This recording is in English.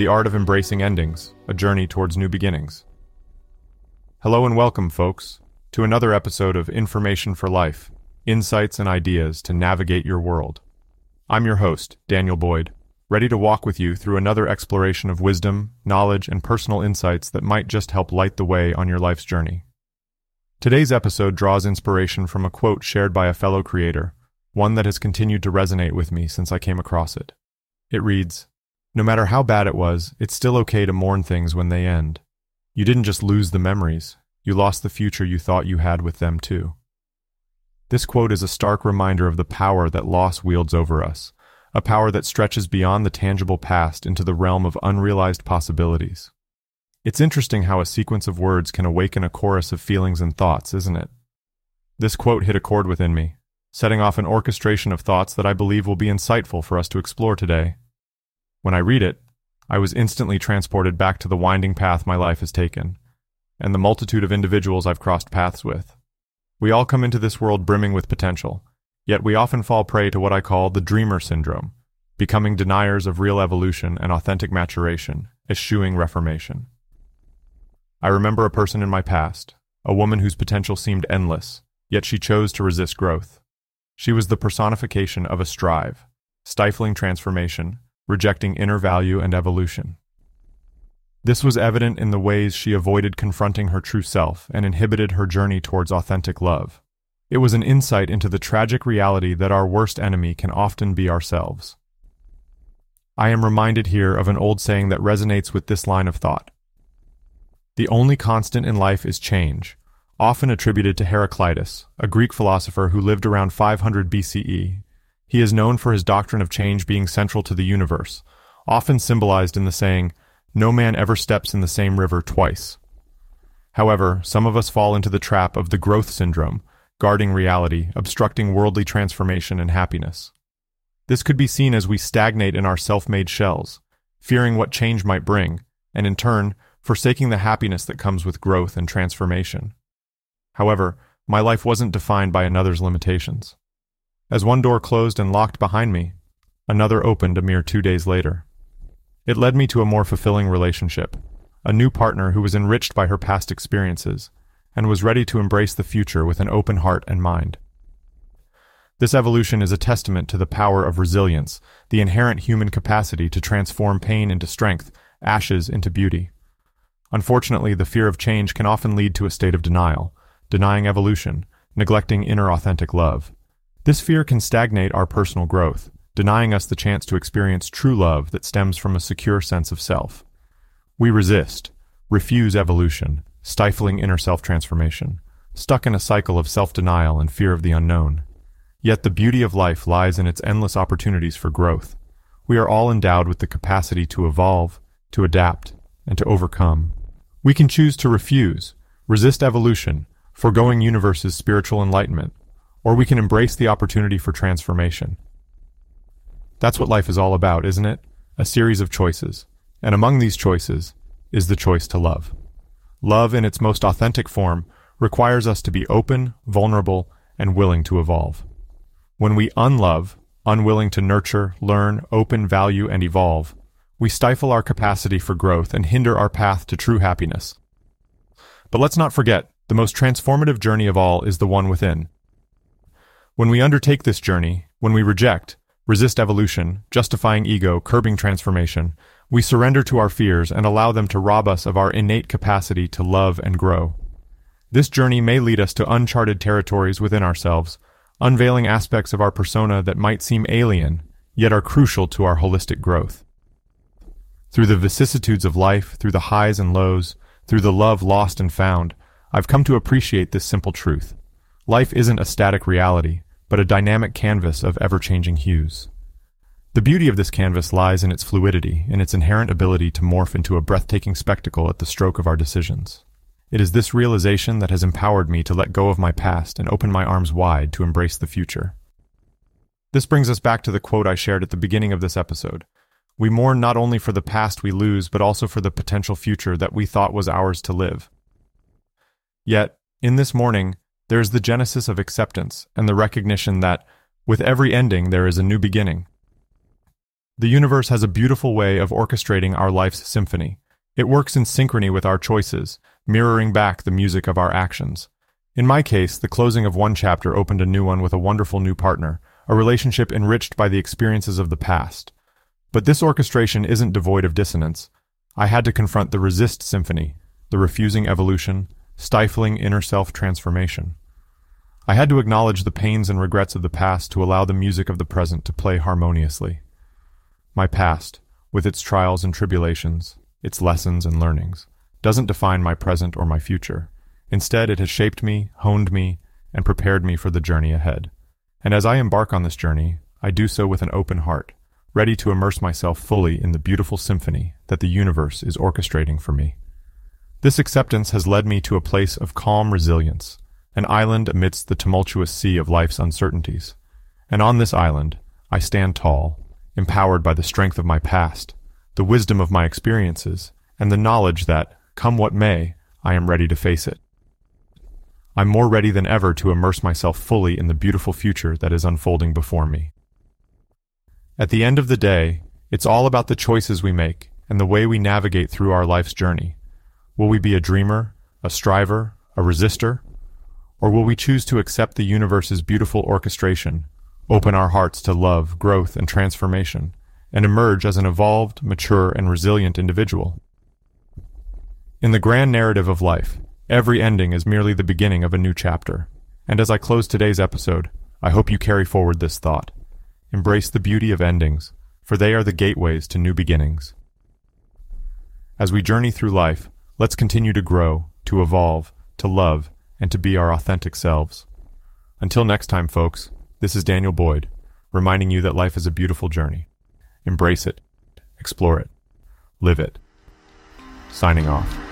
The Art of Embracing Endings, a journey towards new beginnings. Hello and welcome, folks, to another episode of Information for Life Insights and Ideas to Navigate Your World. I'm your host, Daniel Boyd, ready to walk with you through another exploration of wisdom, knowledge, and personal insights that might just help light the way on your life's journey. Today's episode draws inspiration from a quote shared by a fellow creator, one that has continued to resonate with me since I came across it. It reads, No matter how bad it was, it's still okay to mourn things when they end. You didn't just lose the memories, you lost the future you thought you had with them too. This quote is a stark reminder of the power that loss wields over us, a power that stretches beyond the tangible past into the realm of unrealized possibilities. It's interesting how a sequence of words can awaken a chorus of feelings and thoughts, isn't it? This quote hit a chord within me, setting off an orchestration of thoughts that I believe will be insightful for us to explore today. When I read it, I was instantly transported back to the winding path my life has taken, and the multitude of individuals I've crossed paths with. We all come into this world brimming with potential, yet we often fall prey to what I call the dreamer syndrome, becoming deniers of real evolution and authentic maturation, eschewing reformation. I remember a person in my past, a woman whose potential seemed endless, yet she chose to resist growth. She was the personification of a strive, stifling transformation, rejecting inner value and evolution. This was evident in the ways she avoided confronting her true self and inhibited her journey towards authentic love. It was an insight into the tragic reality that our worst enemy can often be ourselves. I am reminded here of an old saying that resonates with this line of thought the only constant in life is change, often attributed to Heraclitus, a Greek philosopher who lived around 500 BCE. He is known for his doctrine of change being central to the universe, often symbolized in the saying, No man ever steps in the same river twice. However, some of us fall into the trap of the growth syndrome, guarding reality, obstructing worldly transformation and happiness. This could be seen as we stagnate in our self made shells, fearing what change might bring, and in turn, forsaking the happiness that comes with growth and transformation. However, my life wasn't defined by another's limitations. As one door closed and locked behind me, another opened a mere two days later. It led me to a more fulfilling relationship, a new partner who was enriched by her past experiences, and was ready to embrace the future with an open heart and mind. This evolution is a testament to the power of resilience, the inherent human capacity to transform pain into strength, ashes into beauty. Unfortunately, the fear of change can often lead to a state of denial, denying evolution, neglecting inner authentic love. This fear can stagnate our personal growth, denying us the chance to experience true love that stems from a secure sense of self. We resist, refuse evolution, stifling inner self transformation, stuck in a cycle of self denial and fear of the unknown. Yet the beauty of life lies in its endless opportunities for growth. We are all endowed with the capacity to evolve, to adapt, and to overcome. We can choose to refuse, resist evolution, foregoing universe's spiritual enlightenment, or we can embrace the opportunity for transformation. That's what life is all about, isn't it? A series of choices. And among these choices is the choice to love. Love in its most authentic form requires us to be open, vulnerable, and willing to evolve. When we unlove, unwilling to nurture, learn, open, value, and evolve, we stifle our capacity for growth and hinder our path to true happiness. But let's not forget, the most transformative journey of all is the one within. When we undertake this journey, when we reject, resist evolution, justifying ego, curbing transformation, we surrender to our fears and allow them to rob us of our innate capacity to love and grow. This journey may lead us to uncharted territories within ourselves, unveiling aspects of our persona that might seem alien, yet are crucial to our holistic growth. Through the vicissitudes of life, through the highs and lows, through the love lost and found, I've come to appreciate this simple truth. Life isn't a static reality, but a dynamic canvas of ever-changing hues. The beauty of this canvas lies in its fluidity, in its inherent ability to morph into a breathtaking spectacle at the stroke of our decisions. It is this realization that has empowered me to let go of my past and open my arms wide to embrace the future. This brings us back to the quote I shared at the beginning of this episode, we mourn not only for the past we lose, but also for the potential future that we thought was ours to live. Yet, in this mourning, there is the genesis of acceptance and the recognition that, with every ending, there is a new beginning. The universe has a beautiful way of orchestrating our life's symphony. It works in synchrony with our choices, mirroring back the music of our actions. In my case, the closing of one chapter opened a new one with a wonderful new partner, a relationship enriched by the experiences of the past. But this orchestration isn't devoid of dissonance. I had to confront the resist symphony, the refusing evolution, stifling inner self transformation. I had to acknowledge the pains and regrets of the past to allow the music of the present to play harmoniously. My past, with its trials and tribulations, its lessons and learnings, doesn't define my present or my future. Instead, it has shaped me, honed me, and prepared me for the journey ahead. And as I embark on this journey, I do so with an open heart, ready to immerse myself fully in the beautiful symphony that the universe is orchestrating for me. This acceptance has led me to a place of calm resilience, an island amidst the tumultuous sea of life's uncertainties. And on this island, I stand tall, empowered by the strength of my past, the wisdom of my experiences, and the knowledge that, come what may, I am ready to face it. I'm more ready than ever to immerse myself fully in the beautiful future that is unfolding before me. At the end of the day, it's all about the choices we make and the way we navigate through our life's journey. Will we be a dreamer, a striver, a resistor? Or will we choose to accept the universe's beautiful orchestration, open our hearts to love, growth, and transformation, and emerge as an evolved, mature, and resilient individual? In the grand narrative of life, every ending is merely the beginning of a new chapter. And as I close today's episode, I hope you carry forward this thought. Embrace the beauty of endings, for they are the gateways to new beginnings. As we journey through life, let's continue to grow, to evolve, to love, and to be our authentic selves. Until next time, folks, this is Daniel Boyd, reminding you that life is a beautiful journey. Embrace it, explore it, live it. Signing off.